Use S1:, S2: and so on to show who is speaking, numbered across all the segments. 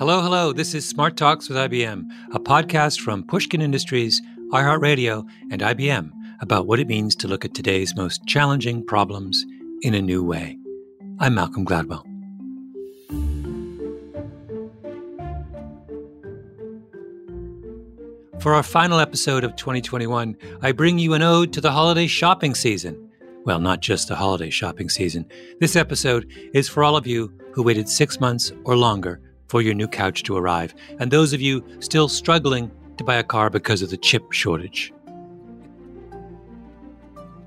S1: Hello, hello. This is Smart Talks with IBM, a podcast from Pushkin Industries, iHeartRadio, and IBM about what it means to look at today's most challenging problems in a new way. I'm Malcolm Gladwell. For our final episode of 2021, I bring you an ode to the holiday shopping season. Well, not just the holiday shopping season. This episode is for all of you who waited six months or longer for your new couch to arrive, and those of you still struggling to buy a car because of the chip shortage.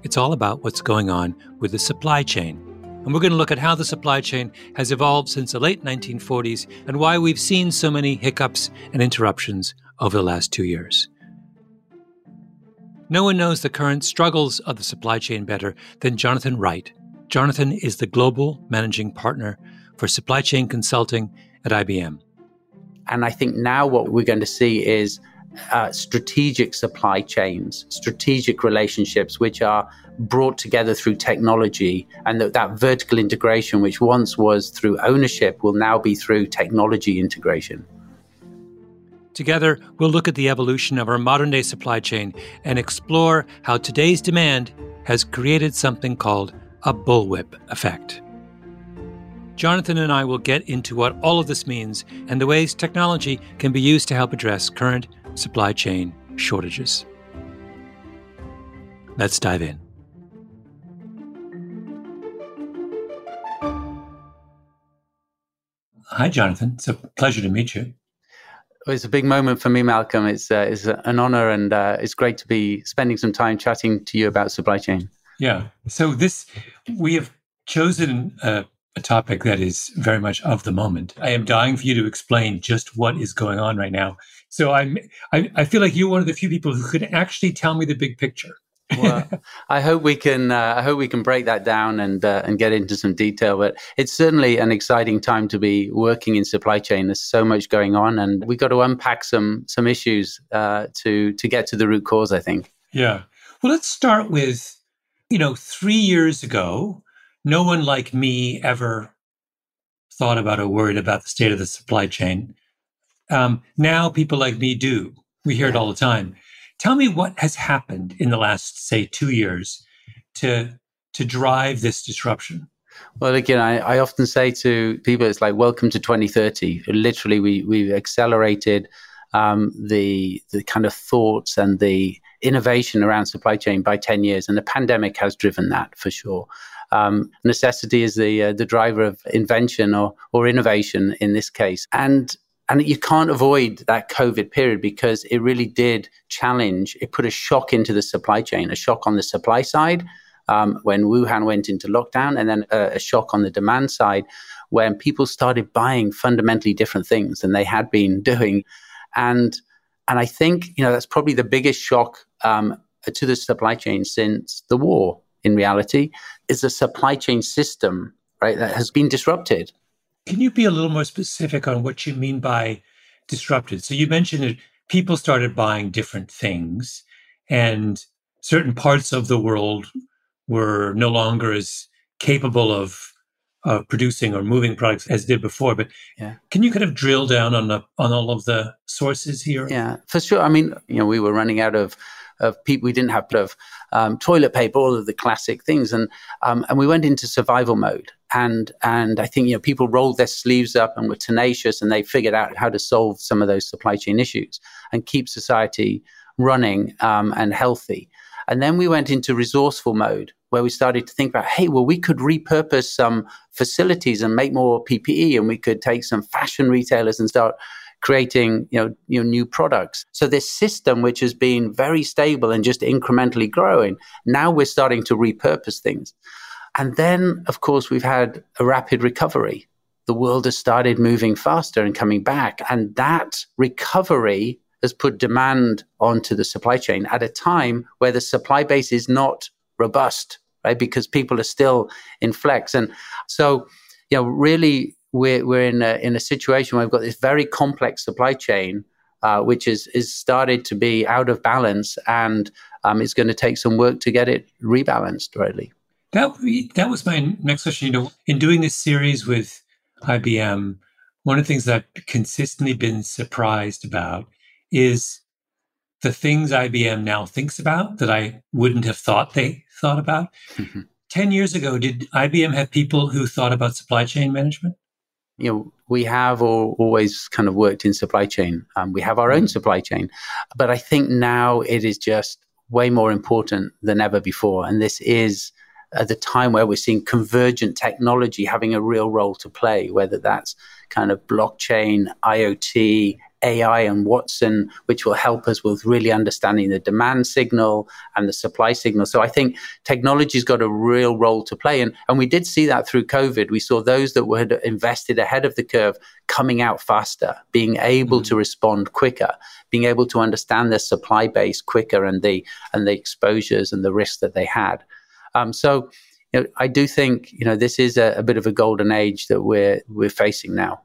S1: It's all about what's going on with the supply chain. And we're going to look at how the supply chain has evolved since the late 1940s and why we've seen so many hiccups and interruptions over the last two years. No one knows the current struggles of the supply chain better than Jonathan Wright. Jonathan is the global managing partner for supply chain consulting at IBM.
S2: And I think now what we're going to see is uh, strategic supply chains, strategic relationships, which are brought together through technology, and that, that vertical integration, which once was through ownership, will now be through technology integration.
S1: Together, we'll look at the evolution of our modern day supply chain and explore how today's demand has created something called a bullwhip effect. Jonathan and I will get into what all of this means and the ways technology can be used to help address current supply chain shortages. Let's dive in. Hi, Jonathan. It's a pleasure to meet you.
S2: It's a big moment for me, Malcolm. It's, uh, it's an honor and uh, it's great to be spending some time chatting to you about supply chain.
S1: Yeah. So, this, we have chosen a a topic that is very much of the moment. I am dying for you to explain just what is going on right now. So I'm, I, I feel like you're one of the few people who could actually tell me the big picture.
S2: well, I hope we can. Uh, I hope we can break that down and uh, and get into some detail. But it's certainly an exciting time to be working in supply chain. There's so much going on, and we have got to unpack some some issues uh, to to get to the root cause. I think.
S1: Yeah. Well, let's start with, you know, three years ago, no one like me ever thought about or worried about the state of the supply chain. Um, now people like me do. We hear it all the time. Tell me what has happened in the last, say, two years to to drive this disruption.
S2: Well, again, I, I often say to people, it's like welcome to 2030. Literally, we we've accelerated um, the the kind of thoughts and the innovation around supply chain by 10 years, and the pandemic has driven that for sure um, necessity is the uh, the driver of invention or or innovation in this case, and and you can't avoid that COVID period because it really did challenge. It put a shock into the supply chain, a shock on the supply side um, when Wuhan went into lockdown, and then a, a shock on the demand side when people started buying fundamentally different things than they had been doing, and and I think you know that's probably the biggest shock um, to the supply chain since the war in reality is a supply chain system, right, that has been disrupted.
S1: Can you be a little more specific on what you mean by disrupted? So you mentioned that people started buying different things and certain parts of the world were no longer as capable of of producing or moving products as did before. But yeah. can you kind of drill down on the on all of the sources here?
S2: Yeah, for sure. I mean, you know, we were running out of of people. We didn't have of um, toilet paper, all of the classic things, and um, and we went into survival mode. And and I think you know people rolled their sleeves up and were tenacious, and they figured out how to solve some of those supply chain issues and keep society running um, and healthy. And then we went into resourceful mode where we started to think about, hey, well, we could repurpose some facilities and make more PPE, and we could take some fashion retailers and start creating you know, you know new products. So this system, which has been very stable and just incrementally growing, now we're starting to repurpose things. And then, of course, we've had a rapid recovery. The world has started moving faster and coming back. And that recovery has put demand onto the supply chain at a time where the supply base is not robust, right? Because people are still in flex. And so, you know, really, we're, we're in, a, in a situation where we've got this very complex supply chain, uh, which is, is started to be out of balance. And um, it's going to take some work to get it rebalanced, really.
S1: That that was my next question. You know, in doing this series with IBM, one of the things that I've consistently been surprised about is the things IBM now thinks about that I wouldn't have thought they thought about. Mm-hmm. 10 years ago, did IBM have people who thought about supply chain management?
S2: You know, we have all, always kind of worked in supply chain. Um, we have our own mm-hmm. supply chain. But I think now it is just way more important than ever before. And this is at the time where we're seeing convergent technology having a real role to play, whether that's kind of blockchain, IoT, AI and Watson, which will help us with really understanding the demand signal and the supply signal. So I think technology's got a real role to play. And, and we did see that through COVID. We saw those that had invested ahead of the curve coming out faster, being able mm-hmm. to respond quicker, being able to understand their supply base quicker and the and the exposures and the risks that they had. Um, so you know, I do think you know this is a, a, bit of a golden age that we're we're facing now.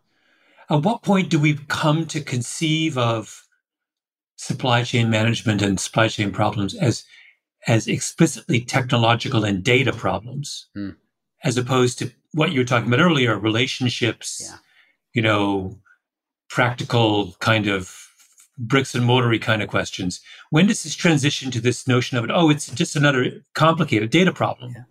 S1: At what point do we come to conceive of supply chain management and supply chain problems as as explicitly technological and data problems, mm. as opposed to what you were talking about earlier, relationships, yeah. you know, practical kind of bricks and mortary kind of questions. When does this transition to this notion of it? Oh, it's just another complicated data problem. Yeah.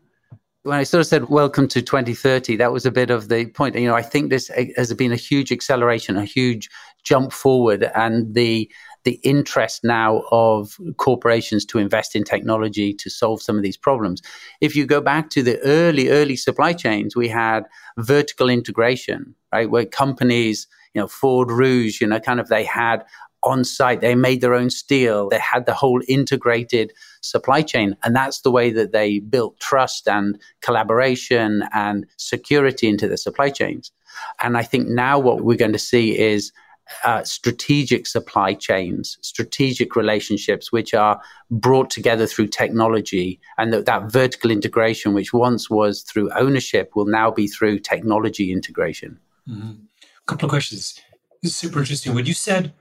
S2: When I sort of said welcome to 2030, that was a bit of the point. You know, I think this eh, has been a huge acceleration, a huge jump forward, and the the interest now of corporations to invest in technology to solve some of these problems. If you go back to the early, early supply chains, we had vertical integration, right? Where companies, you know, Ford Rouge, you know, kind of they had on site. They made their own steel. They had the whole integrated supply chain. And that's the way that they built trust and collaboration and security into the supply chains. And I think now what we're going to see is uh, strategic supply chains, strategic relationships, which are brought together through technology, and that, that vertical integration, which once was through ownership, will now be through technology integration.
S1: Mm-hmm. A couple of questions. This is super interesting. When you said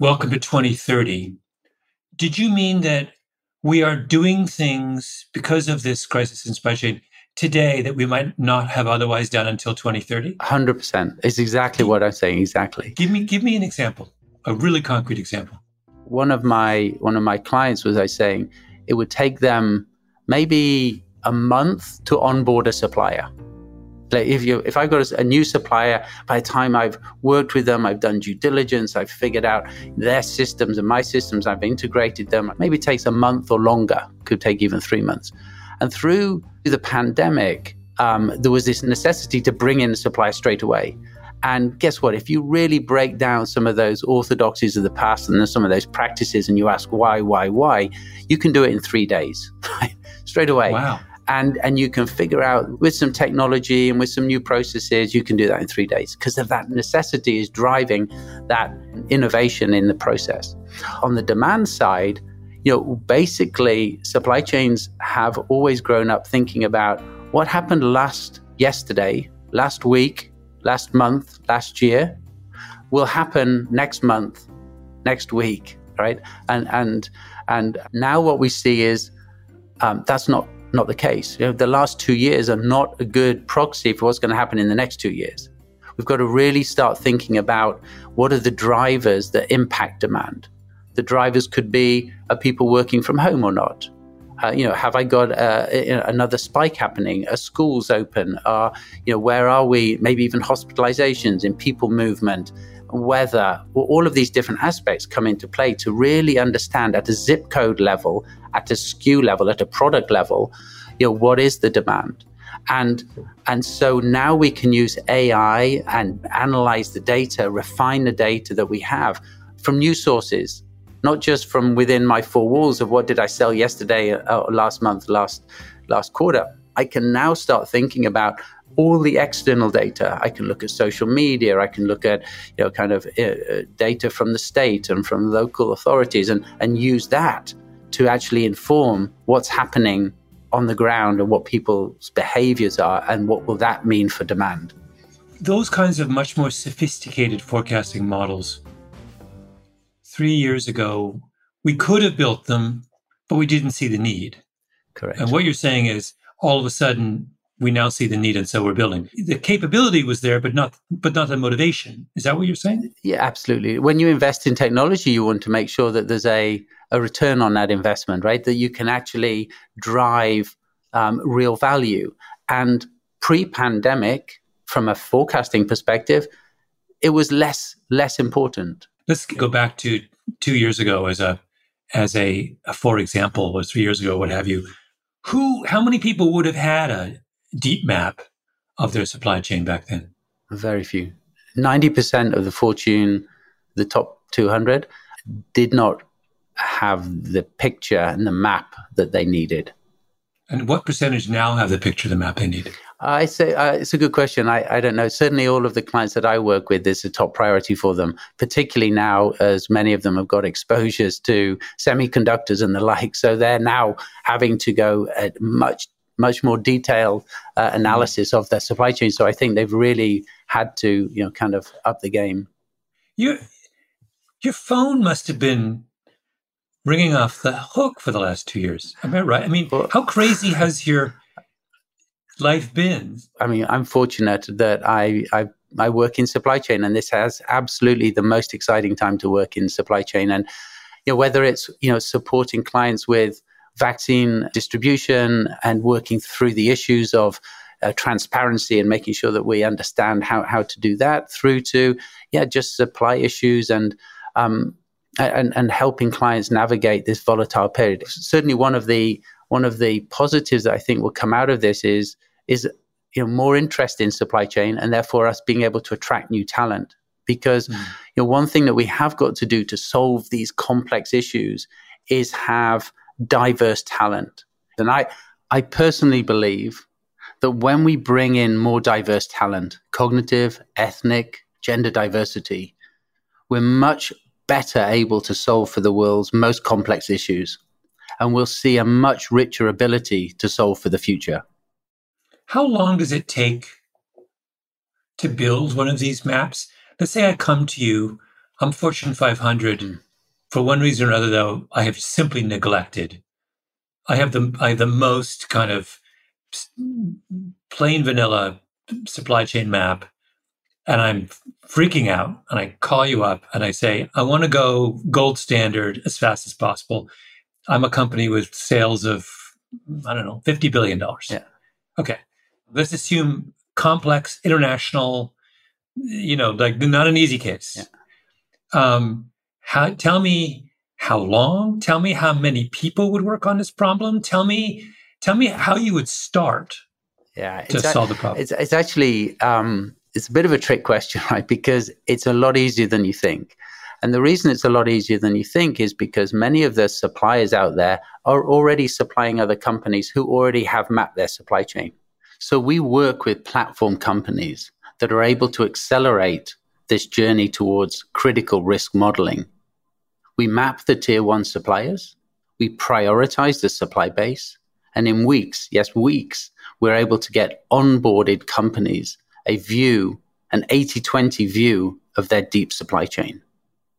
S1: Welcome to 2030. Did you mean that we are doing things because of this crisis in supply chain today that we might not have otherwise done until 2030?
S2: 100%. It's exactly what I'm saying. Exactly.
S1: Give me give me an example, a really concrete example.
S2: One of my one of my clients was I saying it would take them maybe a month to onboard a supplier like if you if I've got a new supplier, by the time I've worked with them, I've done due diligence, I've figured out their systems and my systems, I've integrated them. Maybe it takes a month or longer. Could take even three months. And through the pandemic, um, there was this necessity to bring in a supplier straight away. And guess what? If you really break down some of those orthodoxies of the past and some of those practices, and you ask why, why, why, you can do it in three days, straight away.
S1: Wow
S2: and and you can figure out with some technology and with some new processes you can do that in three days. Because of that necessity is driving that innovation in the process. On the demand side you know basically supply chains have always grown up thinking about what happened last yesterday last week last month last year will happen next month next week right? And and and now what we see is um, that's not not the case. You know, the last two years are not a good proxy for what's going to happen in the next two years. We've got to really start thinking about what are the drivers that impact demand. The drivers could be are people working from home or not? Uh, you know, have I got uh, another spike happening? Are schools open? Are you know where are we? Maybe even hospitalizations in people movement, weather. All of these different aspects come into play to really understand at a zip code level at a SKU level, at a product level, you know, what is the demand? And and so now we can use AI and analyze the data, refine the data that we have from new sources, not just from within my four walls of what did I sell yesterday, uh, last month, last last quarter, I can now start thinking about all the external data. I can look at social media. I can look at you know kind of uh, uh, data from the state and from local authorities, and and use that to actually inform what's happening on the ground and what people's behaviors are, and what will that mean for demand.
S1: Those kinds of much more sophisticated forecasting models. Three years ago, we could have built them, but we didn't see the need.
S2: Correct.
S1: And what you're saying is all of a sudden we now see the need and so we're building. The capability was there but not but not the motivation. Is that what you're saying?
S2: Yeah absolutely. When you invest in technology you want to make sure that there's a a return on that investment right? That you can actually drive um, real value. And pre-pandemic from a forecasting perspective it was less less important
S1: let's go back to two years ago as a as a, a for example or three years ago what have you who how many people would have had a deep map of their supply chain back then?
S2: Very few. 90% of the Fortune, the top 200, did not have the picture and the map that they needed.
S1: And what percentage now have the picture, the map they need?
S2: I say uh, it's a good question. I, I don't know. Certainly, all of the clients that I work with is a top priority for them, particularly now as many of them have got exposures to semiconductors and the like. So they're now having to go at much much more detailed uh, analysis of their supply chain. So I think they've really had to, you know, kind of up the game.
S1: Your your phone must have been ringing off the hook for the last two years. Am I right? I mean, well, how crazy has your life been?
S2: I mean, I'm fortunate that I I I work in supply chain, and this has absolutely the most exciting time to work in supply chain. And you know, whether it's you know supporting clients with vaccine distribution and working through the issues of uh, transparency and making sure that we understand how, how to do that through to yeah just supply issues and um, and, and helping clients navigate this volatile period. Certainly, one of the one of the positives that I think will come out of this is is you know more interest in supply chain and therefore us being able to attract new talent. Because mm. you know one thing that we have got to do to solve these complex issues is have diverse talent. And I, I personally believe that when we bring in more diverse talent, cognitive, ethnic, gender diversity, we're much better able to solve for the world's most complex issues. And we'll see a much richer ability to solve for the future.
S1: How long does it take to build one of these maps? Let's say I come to you, I'm Fortune 500. Mm. For one reason or another, though, I have simply neglected. I have the I have the most kind of plain vanilla supply chain map, and I'm freaking out. And I call you up and I say, I want to go gold standard as fast as possible. I'm a company with sales of I don't know fifty billion dollars.
S2: Yeah.
S1: Okay. Let's assume complex international. You know, like not an easy case.
S2: Yeah.
S1: Um, how, tell me how long. Tell me how many people would work on this problem. Tell me, tell me how you would start.
S2: Yeah,
S1: to solve the problem.
S2: It's, it's actually um, it's a bit of a trick question, right? Because it's a lot easier than you think. And the reason it's a lot easier than you think is because many of the suppliers out there are already supplying other companies who already have mapped their supply chain. So we work with platform companies that are able to accelerate this journey towards critical risk modeling we map the tier one suppliers, we prioritize the supply base, and in weeks, yes, weeks, we're able to get onboarded companies a view, an 80 20 view of their deep supply chain.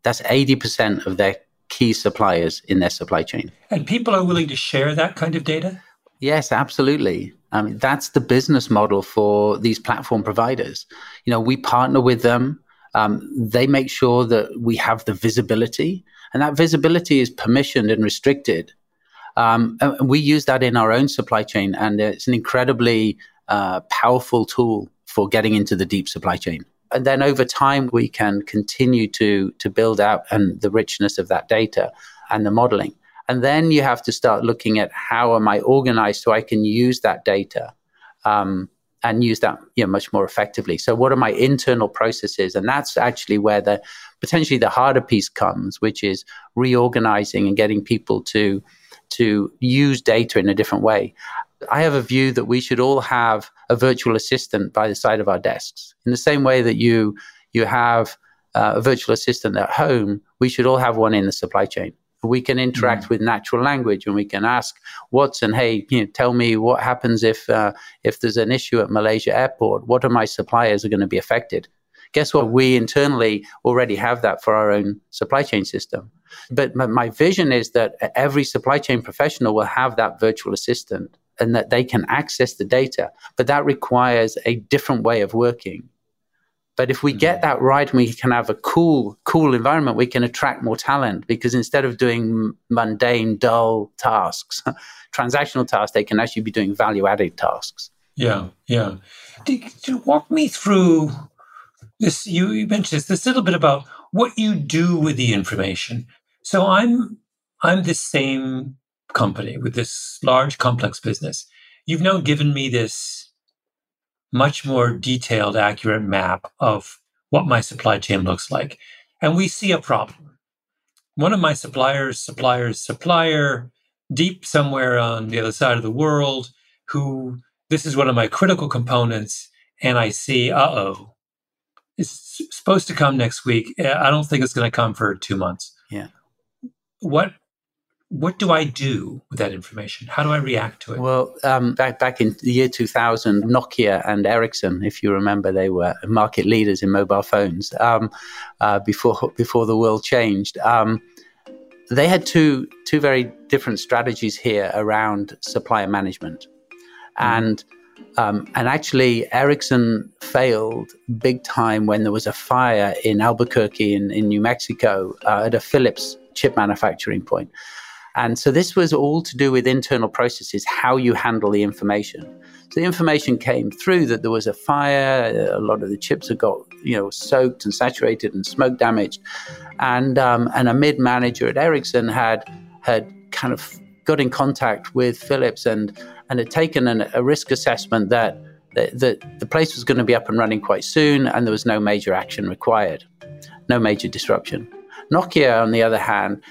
S2: That's 80% of their key suppliers in their supply chain.
S1: And people are willing to share that kind of data?
S2: Yes, absolutely. I mean, that's the business model for these platform providers. You know, we partner with them. Um, they make sure that we have the visibility and that visibility is permissioned and restricted. Um, and we use that in our own supply chain, and it's an incredibly uh, powerful tool for getting into the deep supply chain. And then over time, we can continue to to build out and the richness of that data and the modeling. And then you have to start looking at how am I organized so I can use that data um, and use that you know, much more effectively. So, what are my internal processes? And that's actually where the potentially the harder piece comes, which is reorganizing and getting people to to use data in a different way. I have a view that we should all have a virtual assistant by the side of our desks. In the same way that you you have uh, a virtual assistant at home, we should all have one in the supply chain. We can interact mm with natural language, and we can ask Watson, "Hey, you know, tell me what happens if uh, if there's an issue at Malaysia Airport? What are my suppliers are going to be affected?" Guess what? We internally already have that for our own supply chain system. But my vision is that every supply chain professional will have that virtual assistant and that they can access the data. But that requires a different way of working. But if we mm-hmm. get that right and we can have a cool, cool environment, we can attract more talent because instead of doing mundane, dull tasks, transactional tasks, they can actually be doing value added tasks.
S1: Yeah, yeah. walk me through this. You, you mentioned this, this little bit about what you do with the information. So I'm I'm the same company with this large complex business. You've now given me this much more detailed, accurate map of what my supply chain looks like. And we see a problem. One of my suppliers, supplier's supplier, deep somewhere on the other side of the world, who this is one of my critical components, and I see, uh oh, it's supposed to come next week. I don't think it's going to come for two months.
S2: Yeah.
S1: What what do I do with that information? How do I react to it?
S2: Well, um, back back in the year 2000, Nokia and Ericsson, if you remember, they were market leaders in mobile phones um, uh, before before the world changed. Um, they had two two very different strategies here around supplier management, mm. and um, and actually, Ericsson failed big time when there was a fire in Albuquerque in, in New Mexico uh, at a Philips chip manufacturing point. And so this was all to do with internal processes, how you handle the information. So the information came through that there was a fire, a lot of the chips had got, you know, soaked and saturated and smoke damaged. And um, and a mid manager at Ericsson had had kind of got in contact with Philips and and had taken an, a risk assessment that, that that the place was going to be up and running quite soon and there was no major action required, no major disruption. Nokia, on the other hand,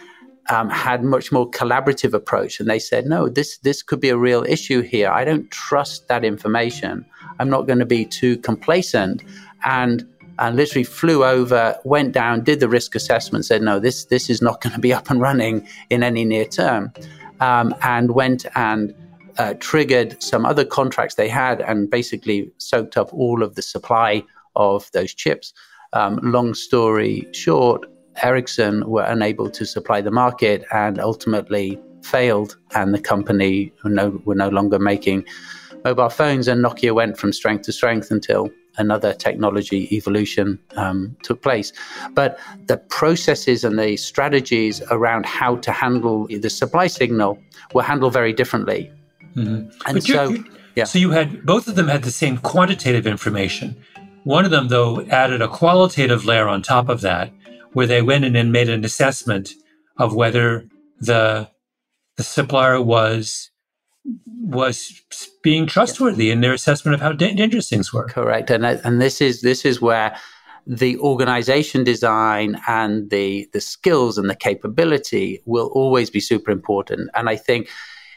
S2: um, had much more collaborative approach, and they said, "No, this this could be a real issue here. I don't trust that information. I'm not going to be too complacent." And and literally flew over, went down, did the risk assessment, said, "No, this this is not going to be up and running in any near term," um, and went and uh, triggered some other contracts they had, and basically soaked up all of the supply of those chips. Um, long story short, Ericsson were unable to supply the market and ultimately failed, and the company were no, were no longer making mobile phones. And Nokia went from strength to strength until another technology evolution um, took place. But the processes and the strategies around how to handle the supply signal were handled very differently.
S1: Mm-hmm. And but so, you, yeah. So you had both of them had the same quantitative information. One of them, though, added a qualitative layer on top of that where they went in and made an assessment of whether the the supplier was was being trustworthy in their assessment of how dangerous things were.
S2: Correct, and and this is this is where the organization design and the the skills and the capability will always be super important. And I think,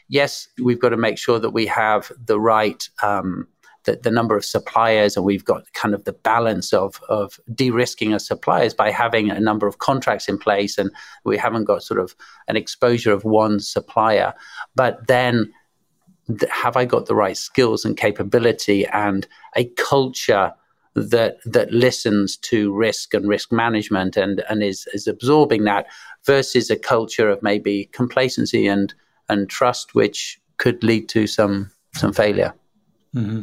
S2: yes, we've got to make sure that we have the right um, the, the number of suppliers, and we've got kind of the balance of of de-risking of suppliers by having a number of contracts in place, and we haven't got sort of an exposure of one supplier. But then, have I got the right skills and capability and a culture? that that listens to risk and risk management and and is is absorbing that versus a culture of maybe complacency and and trust which could lead to some some failure.
S1: Mm-hmm.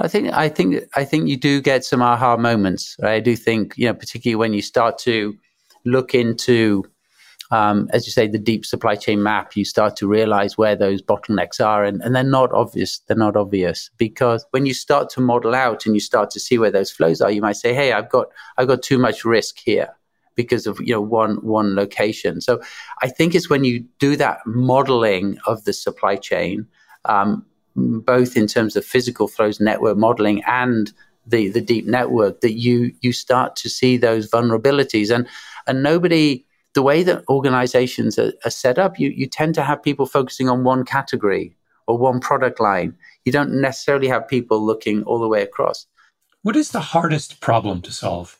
S2: I think I think I think you do get some aha moments. Right? I do think you know, particularly when you start to look into, um, as you say, the deep supply chain map, you start to realize where those bottlenecks are, and, and they're not obvious. They're not obvious because when you start to model out and you start to see where those flows are, you might say, "Hey, I've got I've got too much risk here." because of you know one one location. So I think it's when you do that modeling of the supply chain, um, both in terms of physical flows, network modeling, and the the deep network, that you you start to see those vulnerabilities. And and nobody, the way that organizations are, are set up, you you tend to have people focusing on one category or one product line. You don't necessarily have people looking all the way across.
S1: What is the hardest problem to solve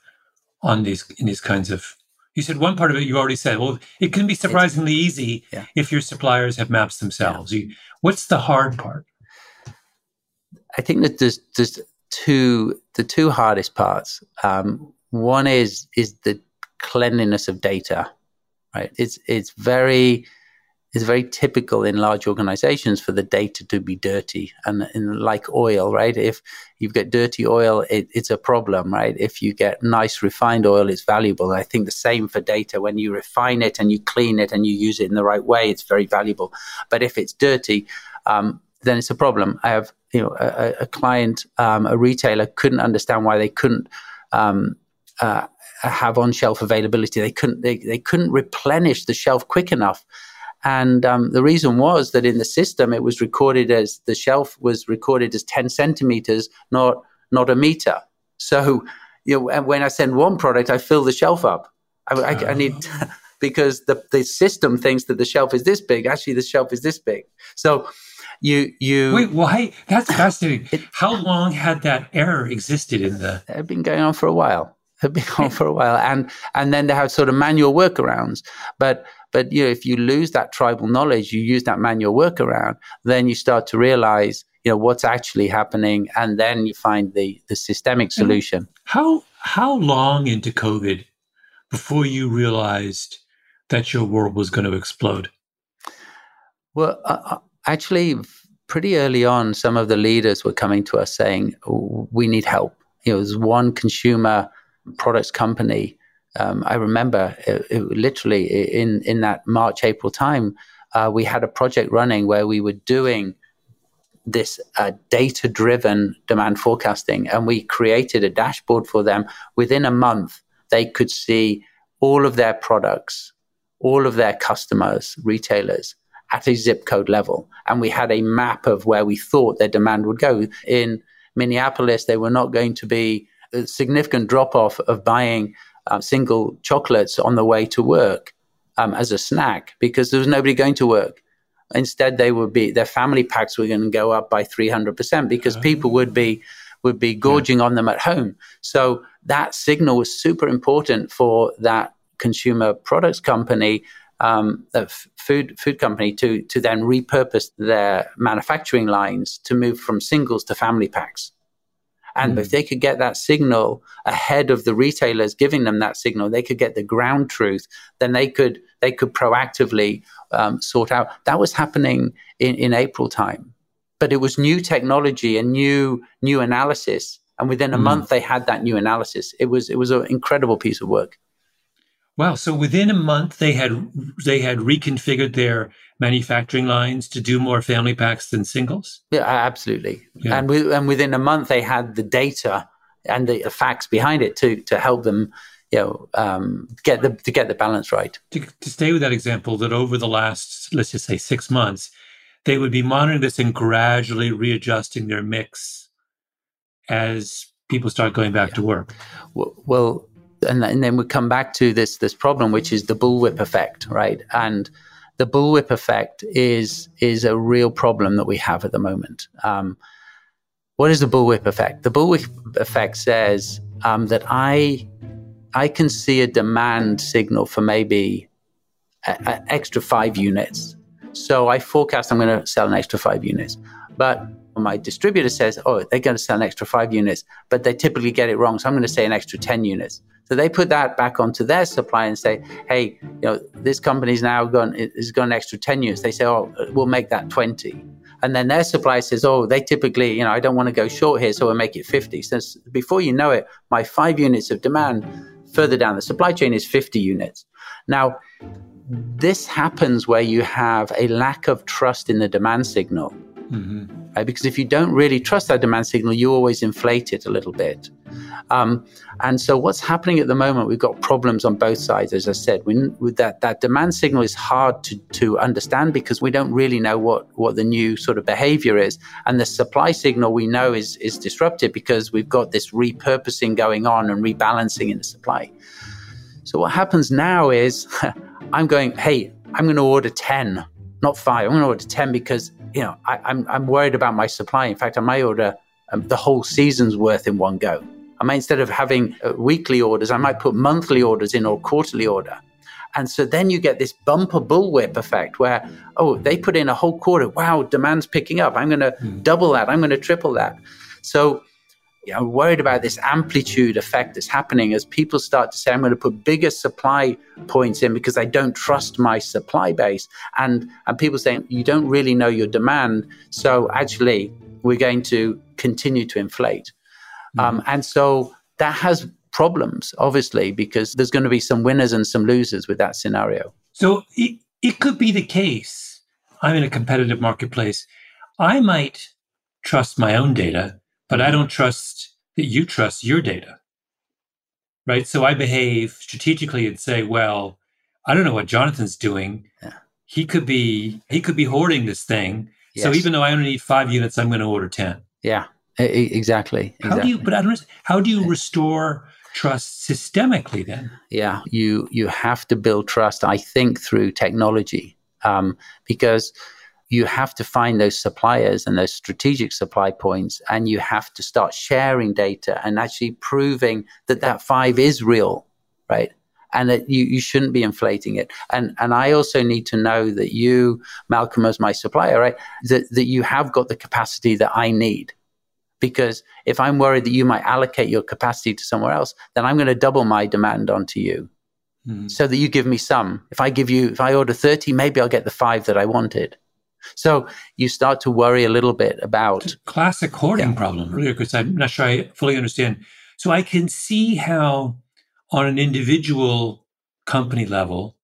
S1: on these in these kinds of you said one part of it you already said well it can be surprisingly easy yeah. if your suppliers have maps themselves yeah. you, what's the hard part
S2: i think that there's there's two the two hardest parts um, one is is the cleanliness of data right it's it's very it's very typical in large organizations for the data to be dirty and, and like oil, right? If you get dirty oil, it, it's a problem, right? If you get nice refined oil, it's valuable. I think the same for data. When you refine it and you clean it and you use it in the right way, it's very valuable. But if it's dirty, um, then it's a problem. I have, you know, a, a client, um, a retailer couldn't understand why they couldn't um, uh, have on shelf availability. They couldn't, they, they couldn't replenish the shelf quick enough and um, the reason was that in the system, it was recorded as the shelf was recorded as 10 centimeters, not, not a meter. So, you know, when I send one product, I fill the shelf up. I, I, I need, because the, the system thinks that the shelf is this big. Actually, the shelf is this big. So, you you
S1: wait why? That's fascinating. It, how long had that error existed in the
S2: it had been going on for a while. It had been going on for a while. And and then they have sort of manual workarounds. But but you know, if you lose that tribal knowledge, you use that manual workaround, then you start to realize you know what's actually happening, and then you find the the systemic solution.
S1: How how long into COVID before you realized that your world was going to explode?
S2: Well, uh, uh, actually, pretty early on, some of the leaders were coming to us saying, "We need help." You was one consumer products company um, I remember it, it literally in in that March April time, uh, we had a project running where we were doing this uh, data driven demand forecasting, and we created a dashboard for them. Within a month, they could see all of their products, all of their customers, retailers at a zip code level, and we had a map of where we thought their demand would go. In Minneapolis, they were not going to be a significant drop off of buying uh, single chocolates on the way to work um, as a snack because there was nobody going to work. Instead, they would be their family packs were going to go up by three hundred percent because oh. people would be would be gorging yeah. on them at home. So that signal was super important for that consumer products company, um, the f- food food company, to to then repurpose their manufacturing lines to move from singles to family packs. And mm. if they could get that signal ahead of the retailers giving them that signal, they could get the ground truth. Then they could they could proactively um, sort out. That was happening in, in April time, but it was new technology and new new analysis. And within a mm. month, they had that new analysis. It was it was an incredible piece of work.
S1: Wow! So within a month, they had they had reconfigured their manufacturing lines to do more family packs than singles?
S2: Yeah, absolutely. Yeah. And, we, and within a month, they had the data and the, the facts behind it to to help them, you know, um, get the to get the balance right.
S1: To, to stay with that example, that over the last let's just say six months, they would be monitoring this and gradually readjusting their mix as people start going back yeah. to work.
S2: Well, well and, and then we come back to this this problem, which is the bullwhip effect, right? And the bullwhip effect is is a real problem that we have at the moment. Um, what is the bullwhip effect? The bullwhip effect says um, that I I can see a demand signal for maybe an extra five units. So I forecast I'm going to sell an extra five units, but my distributor says, oh, they're going to sell an extra five units, but they typically get it wrong. So I'm going to say an extra 10 units. So they put that back onto their supply and say, hey, you know, this company's now gone, is gone an extra 10 units. They say, oh, we'll make that 20. And then their supply says, oh, they typically, you know, I don't want to go short here, so we'll make it 50. So before you know it, my five units of demand further down the supply chain is 50 units. Now, this happens where you have a lack of trust in the demand signal. Mm-hmm. Right? Because if you don't really trust that demand signal, you always inflate it a little bit. Um, and so what's happening at the moment, we've got problems on both sides. As I said, we, that, that demand signal is hard to, to understand because we don't really know what, what the new sort of behavior is. And the supply signal we know is, is disrupted because we've got this repurposing going on and rebalancing in the supply. So what happens now is I'm going, hey, I'm going to order 10, not five. I'm going to order 10 because you know, I, am I'm, I'm worried about my supply. In fact, I may order um, the whole season's worth in one go. I might instead of having uh, weekly orders, I might put monthly orders in or quarterly order. And so then you get this bumper bullwhip effect where, oh, they put in a whole quarter. Wow, demand's picking up. I'm going to mm. double that. I'm going to triple that. So you know, I'm worried about this amplitude effect that's happening as people start to say, I'm going to put bigger supply points in because I don't trust my supply base. And, and people saying, you don't really know your demand. So actually, we're going to continue to inflate. Mm-hmm. Um, and so that has problems, obviously, because there's going to be some winners and some losers with that scenario.
S1: So it, it could be the case. I'm in a competitive marketplace. I might trust my own data, but I don't trust that you trust your data. Right. So I behave strategically and say, well, I don't know what Jonathan's doing. Yeah. He could be he could be hoarding this thing. Yes. So even though I only need five units, I'm going to order ten.
S2: Yeah, exactly.
S1: How do you? But I don't. How do you restore trust systemically? Then.
S2: Yeah, you you have to build trust. I think through technology, um, because you have to find those suppliers and those strategic supply points, and you have to start sharing data and actually proving that that five is real, right? and that you, you shouldn't be inflating it. And and I also need to know that you, Malcolm, as my supplier, right, that, that you have got the capacity that I need. Because if I'm worried that you might allocate your capacity to somewhere else, then I'm going to double my demand onto you. Mm-hmm. So that you give me some. If I give you, if I order 30, maybe I'll get the five that I wanted. So you start to worry a little bit about
S1: classic hoarding yeah. problem, really, because I'm not sure I fully understand. So I can see how on an individual company level,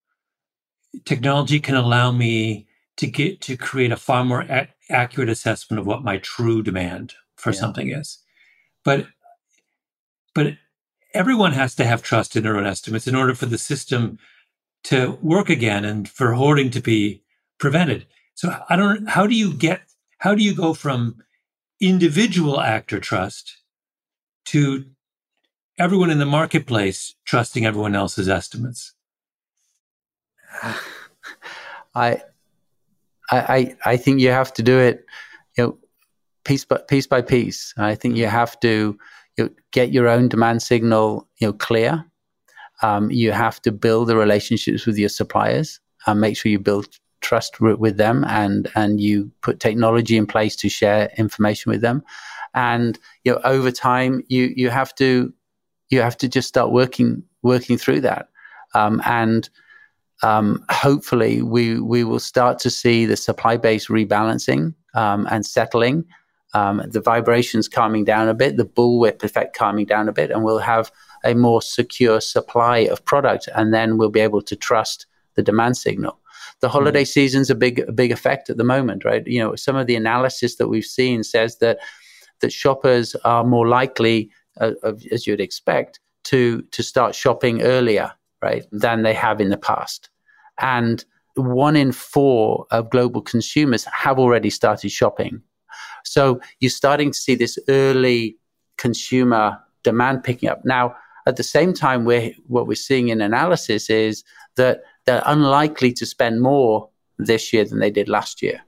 S1: technology can allow me to get to create a far more a- accurate assessment of what my true demand for yeah. something is. But but everyone has to have trust in their own estimates in order for the system to work again and for hoarding to be prevented. So I don't how do you get how do you go from individual actor trust to everyone in the marketplace trusting everyone else's estimates?
S2: I, I, I think you have to do it, you know, piece by piece by piece. I think you have to you get your own demand signal, you know, clear. Um, you have to build the relationships with your suppliers and make sure you build trust with them and and you put technology in place to share information with them. And you know over time you you have to you have to just start working working through that, um, and um, hopefully we we will start to see the supply base rebalancing um, and settling, um, the vibrations calming down a bit, the bullwhip effect calming down a bit, and we'll have a more secure supply of product, and then we'll be able to trust the demand signal. The holiday mm-hmm. season's a big a big effect at the moment, right? You know, some of the analysis that we've seen says that that shoppers are more likely uh, as you'd expect, to to start shopping earlier, right, than they have in the past. And one in four of global consumers have already started shopping. So you're starting to see this early consumer demand picking up. Now, at the same time, we're, what we're seeing in analysis is that they're unlikely to spend more this year than they did last year.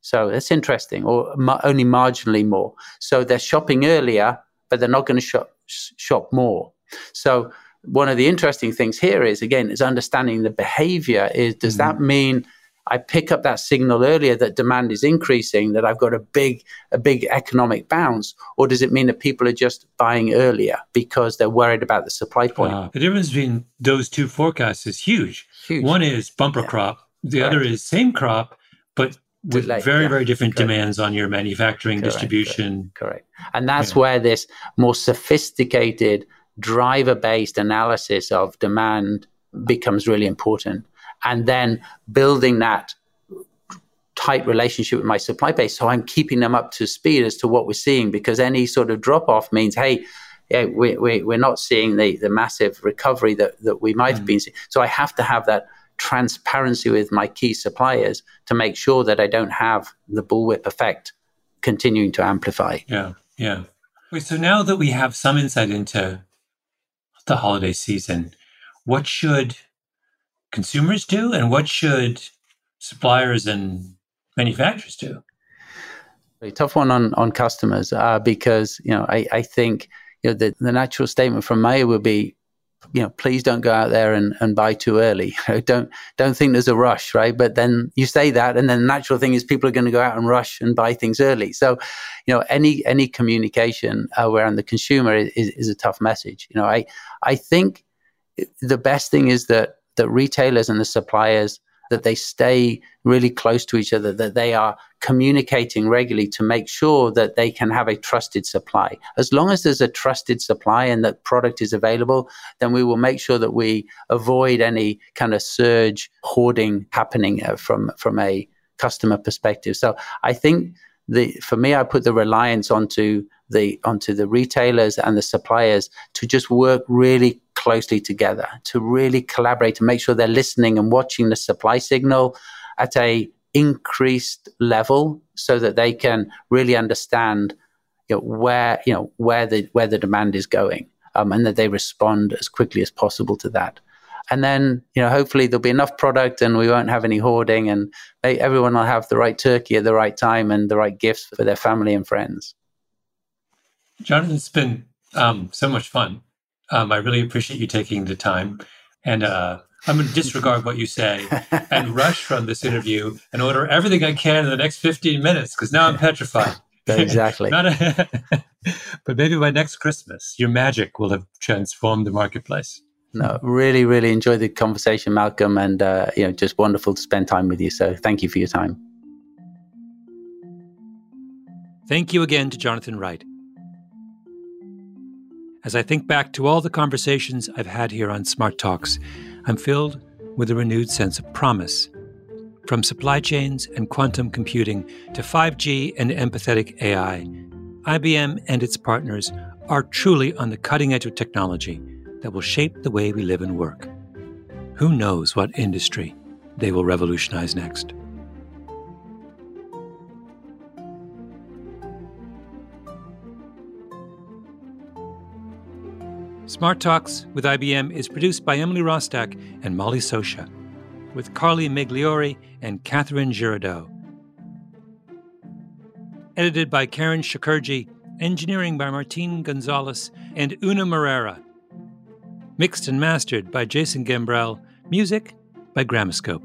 S2: So that's interesting, or ma- only marginally more. So they're shopping earlier but they're not going to shop, shop more. So one of the interesting things here is again is understanding the behavior. Is does mm-hmm. that mean I pick up that signal earlier that demand is increasing, that I've got a big a big economic bounce, or does it mean that people are just buying earlier because they're worried about the supply point? Uh,
S1: the difference between those two forecasts is huge. huge. One is bumper yeah. crop, the Correct. other is same crop, but with very yeah, very different correct. demands on your manufacturing correct, distribution
S2: correct, correct. and that's where this more sophisticated driver based analysis of demand becomes really important and then building that tight relationship with my supply base so i'm keeping them up to speed as to what we're seeing because any sort of drop off means hey yeah, we, we, we're not seeing the, the massive recovery that, that we might mm. have been seeing. So I have to have that transparency with my key suppliers to make sure that I don't have the bullwhip effect continuing to amplify.
S1: Yeah, yeah. Wait, so now that we have some insight into the holiday season, what should consumers do and what should suppliers and manufacturers do.
S2: A tough one on on customers uh, because you know I, I think you know the, the natural statement from Maya would be you know, please don't go out there and, and buy too early. don't don't think there's a rush, right? But then you say that, and then the natural thing is people are going to go out and rush and buy things early. So, you know, any any communication uh, around the consumer is, is a tough message. You know, I I think the best thing is that that retailers and the suppliers that they stay really close to each other, that they are communicating regularly to make sure that they can have a trusted supply. As long as there's a trusted supply and that product is available, then we will make sure that we avoid any kind of surge hoarding happening uh, from from a customer perspective. So I think the for me, I put the reliance onto the onto the retailers and the suppliers to just work really closely together to really collaborate and make sure they're listening and watching the supply signal at a increased level so that they can really understand you know, where you know where the where the demand is going um, and that they respond as quickly as possible to that. And then you know hopefully there'll be enough product and we won't have any hoarding and everyone will have the right turkey at the right time and the right gifts for their family and friends
S1: jonathan it's been um, so much fun um, i really appreciate you taking the time and uh, i'm going to disregard what you say and rush from this interview and order everything i can in the next 15 minutes because now i'm petrified
S2: exactly
S1: a, but maybe by next christmas your magic will have transformed the marketplace
S2: no, really, really enjoyed the conversation, Malcolm, and uh, you know, just wonderful to spend time with you. So, thank you for your time.
S1: Thank you again to Jonathan Wright. As I think back to all the conversations I've had here on Smart Talks, I'm filled with a renewed sense of promise. From supply chains and quantum computing to 5G and empathetic AI, IBM and its partners are truly on the cutting edge of technology that will shape the way we live and work. Who knows what industry they will revolutionize next? Smart Talks with IBM is produced by Emily Rostek and Molly Sosha, with Carly Migliori and Catherine Girardeau. Edited by Karen Shakerdge, engineering by Martine Gonzalez and Una Marrera. mixed and mastered by Jason Gambrell, music by Gramoscope.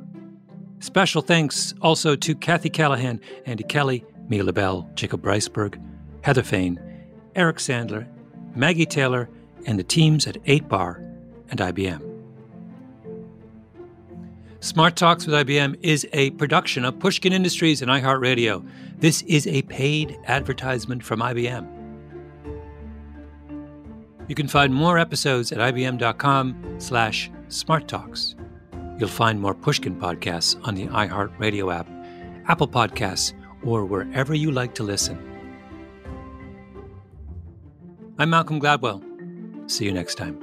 S1: Special thanks also to Kathy Callahan, Andy Kelly, Mia LaBelle, Jacob Weisberg, Heather Fain, Eric Sandler, Maggie Taylor, and the teams at 8Bar and IBM. Smart Talks with IBM is a production of Pushkin Industries and iHeartRadio. This is a paid advertisement from IBM. You can find more episodes at ibm.com slash smarttalks. You'll find more Pushkin podcasts on the iHeartRadio app, Apple Podcasts, or wherever you like to listen. I'm Malcolm Gladwell. See you next time.